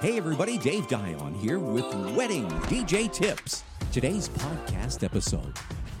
Hey everybody, Dave Dion here with Wedding DJ Tips. Today's podcast episode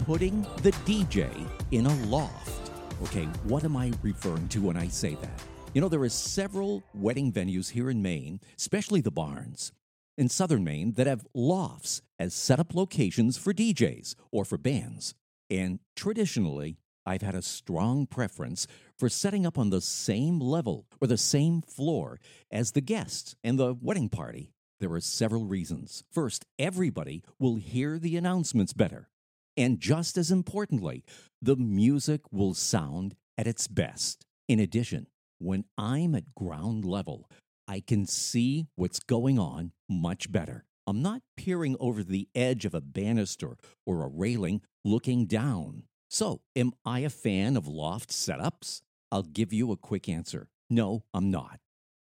Putting the DJ in a loft. Okay, what am I referring to when I say that? You know, there are several wedding venues here in Maine, especially the barns in southern Maine, that have lofts as setup locations for DJs or for bands. And traditionally, I've had a strong preference for setting up on the same level or the same floor as the guests and the wedding party. There are several reasons. First, everybody will hear the announcements better. And just as importantly, the music will sound at its best. In addition, when I'm at ground level, I can see what's going on much better. I'm not peering over the edge of a banister or a railing looking down. So, am I a fan of loft setups? I'll give you a quick answer. No, I'm not.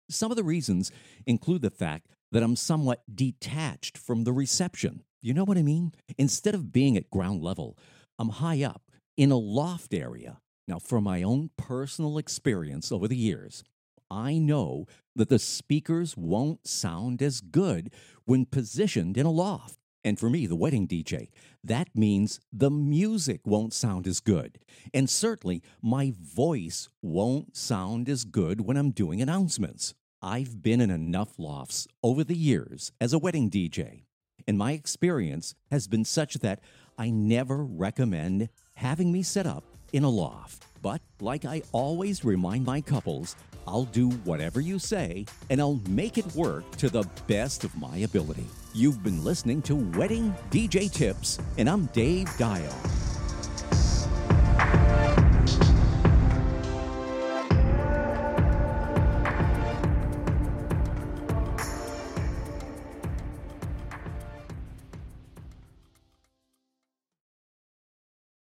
Some of the reasons include the fact that I'm somewhat detached from the reception. You know what I mean? Instead of being at ground level, I'm high up in a loft area. Now, from my own personal experience over the years, I know that the speakers won't sound as good when positioned in a loft. And for me, the wedding DJ, that means the music won't sound as good. And certainly, my voice won't sound as good when I'm doing announcements. I've been in enough lofts over the years as a wedding DJ, and my experience has been such that I never recommend having me set up in a loft. But like I always remind my couples, I'll do whatever you say and I'll make it work to the best of my ability. You've been listening to Wedding DJ Tips, and I'm Dave Dial.